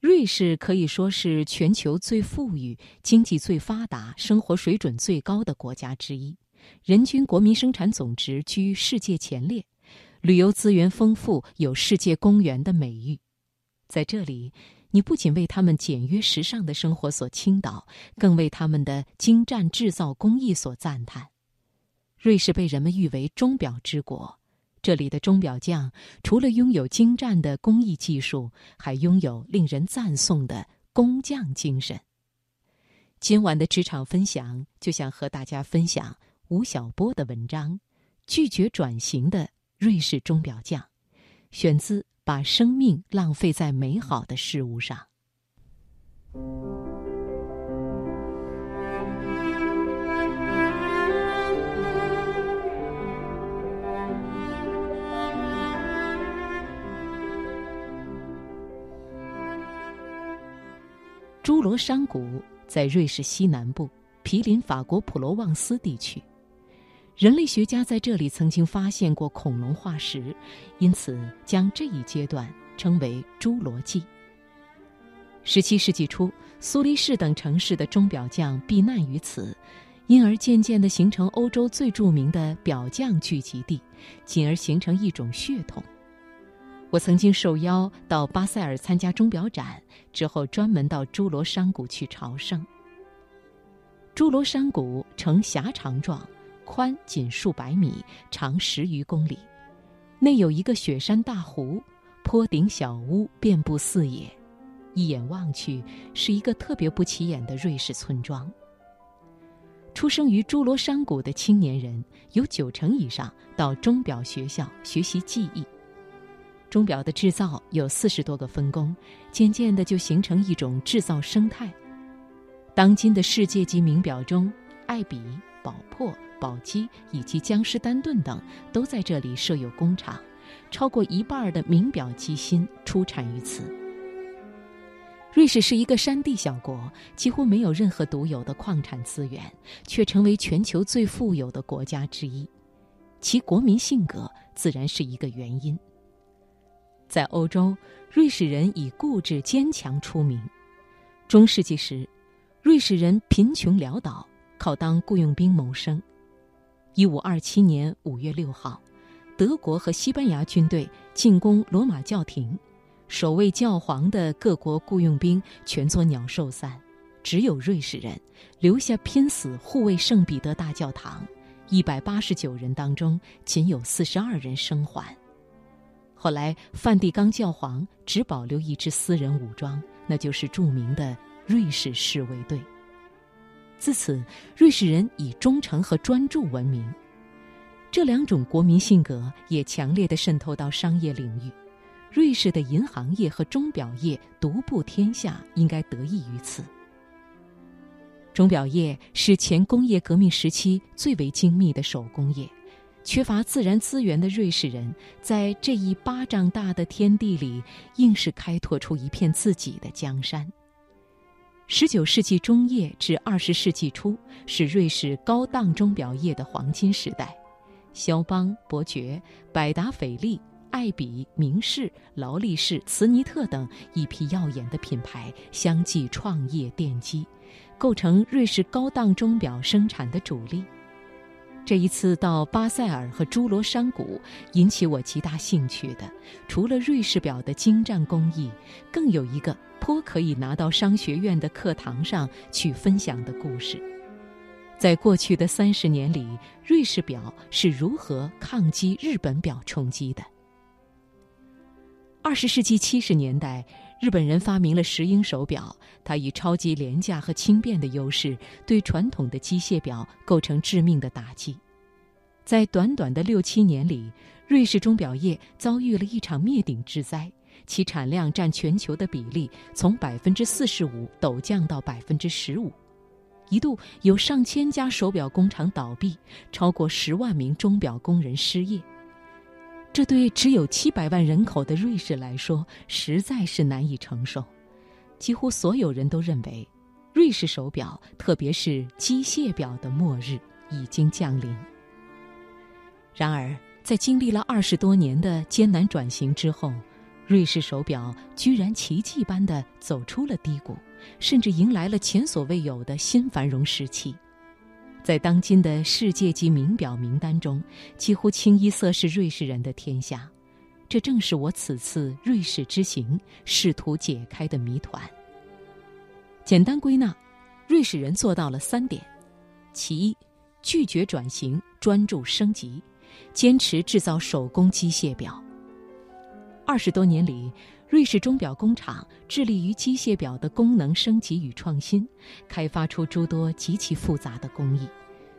瑞士可以说是全球最富裕、经济最发达、生活水准最高的国家之一，人均国民生产总值居世界前列，旅游资源丰富，有“世界公园”的美誉。在这里，你不仅为他们简约时尚的生活所倾倒，更为他们的精湛制造工艺所赞叹。瑞士被人们誉为“钟表之国”。这里的钟表匠除了拥有精湛的工艺技术，还拥有令人赞颂的工匠精神。今晚的职场分享，就想和大家分享吴晓波的文章《拒绝转型的瑞士钟表匠》，选自《把生命浪费在美好的事物上》。侏罗山谷在瑞士西南部，毗邻法国普罗旺斯地区。人类学家在这里曾经发现过恐龙化石，因此将这一阶段称为“侏罗纪”。十七世纪初，苏黎世等城市的钟表匠避难于此，因而渐渐地形成欧洲最著名的表匠聚集地，进而形成一种血统。我曾经受邀到巴塞尔参加钟表展，之后专门到侏罗山谷去朝圣。侏罗山谷呈狭长状，宽仅数百米，长十余公里，内有一个雪山大湖，坡顶小屋遍布四野，一眼望去是一个特别不起眼的瑞士村庄。出生于侏罗山谷的青年人有九成以上到钟表学校学习技艺。钟表的制造有四十多个分工，渐渐的就形成一种制造生态。当今的世界级名表中，爱彼、宝珀、宝玑以及江诗丹顿等都在这里设有工厂，超过一半的名表机芯出产于此。瑞士是一个山地小国，几乎没有任何独有的矿产资源，却成为全球最富有的国家之一，其国民性格自然是一个原因。在欧洲，瑞士人以固执坚强出名。中世纪时，瑞士人贫穷潦倒，靠当雇佣兵谋生。一五二七年五月六号，德国和西班牙军队进攻罗马教廷，守卫教皇的各国雇佣兵全作鸟兽散，只有瑞士人留下拼死护卫圣彼得大教堂。一百八十九人当中，仅有四十二人生还。后来，梵蒂冈教皇只保留一支私人武装，那就是著名的瑞士侍卫队。自此，瑞士人以忠诚和专注闻名。这两种国民性格也强烈的渗透到商业领域。瑞士的银行业和钟表业独步天下，应该得益于此。钟表业是前工业革命时期最为精密的手工业。缺乏自然资源的瑞士人，在这一巴掌大的天地里，硬是开拓出一片自己的江山。十九世纪中叶至二十世纪初，是瑞士高档钟表业的黄金时代。肖邦、伯爵、百达翡丽、爱彼、明仕、劳力士、茨尼特等一批耀眼的品牌相继创业奠基，构成瑞士高档钟表生产的主力。这一次到巴塞尔和侏罗山谷，引起我极大兴趣的，除了瑞士表的精湛工艺，更有一个颇可以拿到商学院的课堂上去分享的故事。在过去的三十年里，瑞士表是如何抗击日本表冲击的？二十世纪七十年代，日本人发明了石英手表，它以超级廉价和轻便的优势，对传统的机械表构成致命的打击。在短短的六七年里，瑞士钟表业遭遇了一场灭顶之灾，其产量占全球的比例从百分之四十五陡降到百分之十五，一度有上千家手表工厂倒闭，超过十万名钟表工人失业。这对只有七百万人口的瑞士来说，实在是难以承受。几乎所有人都认为，瑞士手表，特别是机械表的末日已经降临。然而，在经历了二十多年的艰难转型之后，瑞士手表居然奇迹般的走出了低谷，甚至迎来了前所未有的新繁荣时期。在当今的世界级名表名单中，几乎清一色是瑞士人的天下。这正是我此次瑞士之行试图解开的谜团。简单归纳，瑞士人做到了三点：其一，拒绝转型，专注升级，坚持制造手工机械表。二十多年里，瑞士钟表工厂致力于机械表的功能升级与创新，开发出诸多极其复杂的工艺，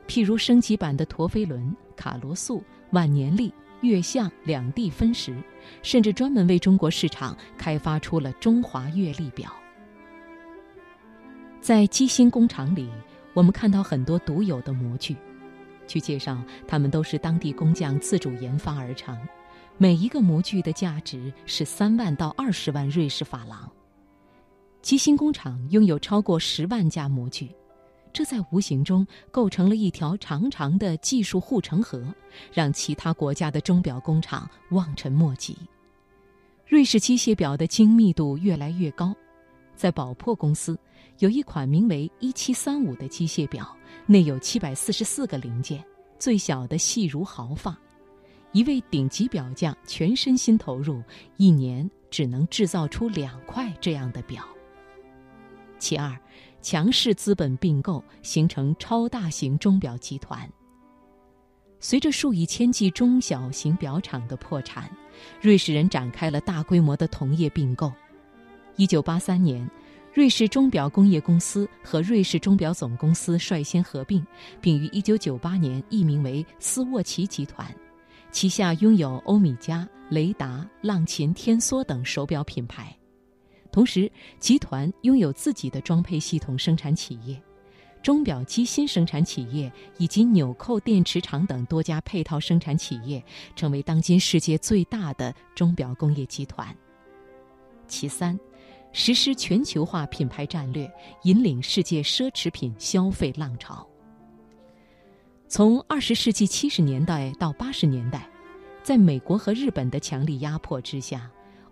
譬如升级版的陀飞轮、卡罗素、万年历。月相两地分时，甚至专门为中国市场开发出了中华月历表。在机芯工厂里，我们看到很多独有的模具。据介绍，它们都是当地工匠自主研发而成，每一个模具的价值是三万到二十万瑞士法郎。机芯工厂拥有超过十万家模具。这在无形中构成了一条长长的技术护城河，让其他国家的钟表工厂望尘莫及。瑞士机械表的精密度越来越高，在宝珀公司有一款名为“一七三五”的机械表，内有七百四十四个零件，最小的细如毫发。一位顶级表匠全身心投入，一年只能制造出两块这样的表。其二。强势资本并购，形成超大型钟表集团。随着数以千计中小型表厂的破产，瑞士人展开了大规模的同业并购。一九八三年，瑞士钟表工业公司和瑞士钟表总公司率先合并，并于一九九八年易名为斯沃琪集团，旗下拥有欧米茄、雷达、浪琴、天梭等手表品牌。同时，集团拥有自己的装配系统生产企业、钟表机芯生产企业以及纽扣电池厂等多家配套生产企业，成为当今世界最大的钟表工业集团。其三，实施全球化品牌战略，引领世界奢侈品消费浪潮。从二十世纪七十年代到八十年代，在美国和日本的强力压迫之下。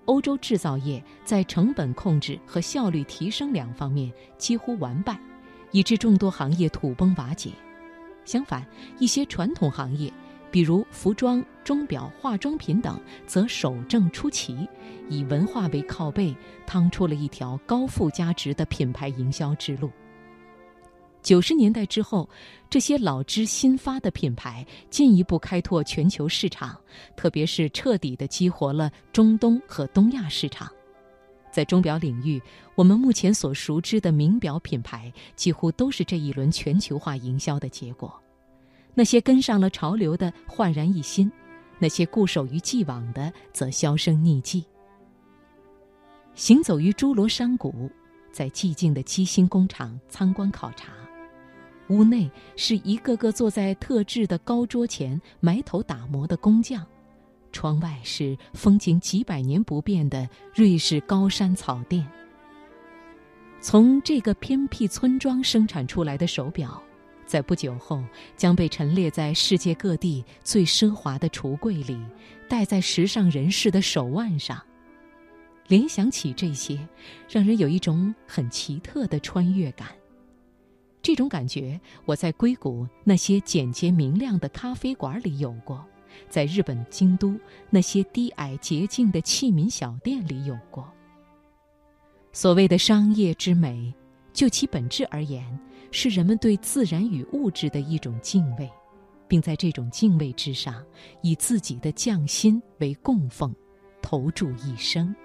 欧洲制造业在成本控制和效率提升两方面几乎完败，以致众多行业土崩瓦解。相反，一些传统行业，比如服装、钟表、化妆品等，则守正出奇，以文化为靠背，趟出了一条高附加值的品牌营销之路。九十年代之后，这些老枝新发的品牌进一步开拓全球市场，特别是彻底的激活了中东和东亚市场。在钟表领域，我们目前所熟知的名表品牌，几乎都是这一轮全球化营销的结果。那些跟上了潮流的焕然一新，那些固守于既往的则销声匿迹。行走于侏罗山谷，在寂静的机芯工厂参观考察。屋内是一个个坐在特制的高桌前埋头打磨的工匠，窗外是风景几百年不变的瑞士高山草甸。从这个偏僻村庄生产出来的手表，在不久后将被陈列在世界各地最奢华的橱柜里，戴在时尚人士的手腕上。联想起这些，让人有一种很奇特的穿越感。这种感觉，我在硅谷那些简洁明亮的咖啡馆里有过，在日本京都那些低矮洁净的器皿小店里有过。所谓的商业之美，就其本质而言，是人们对自然与物质的一种敬畏，并在这种敬畏之上，以自己的匠心为供奉，投注一生。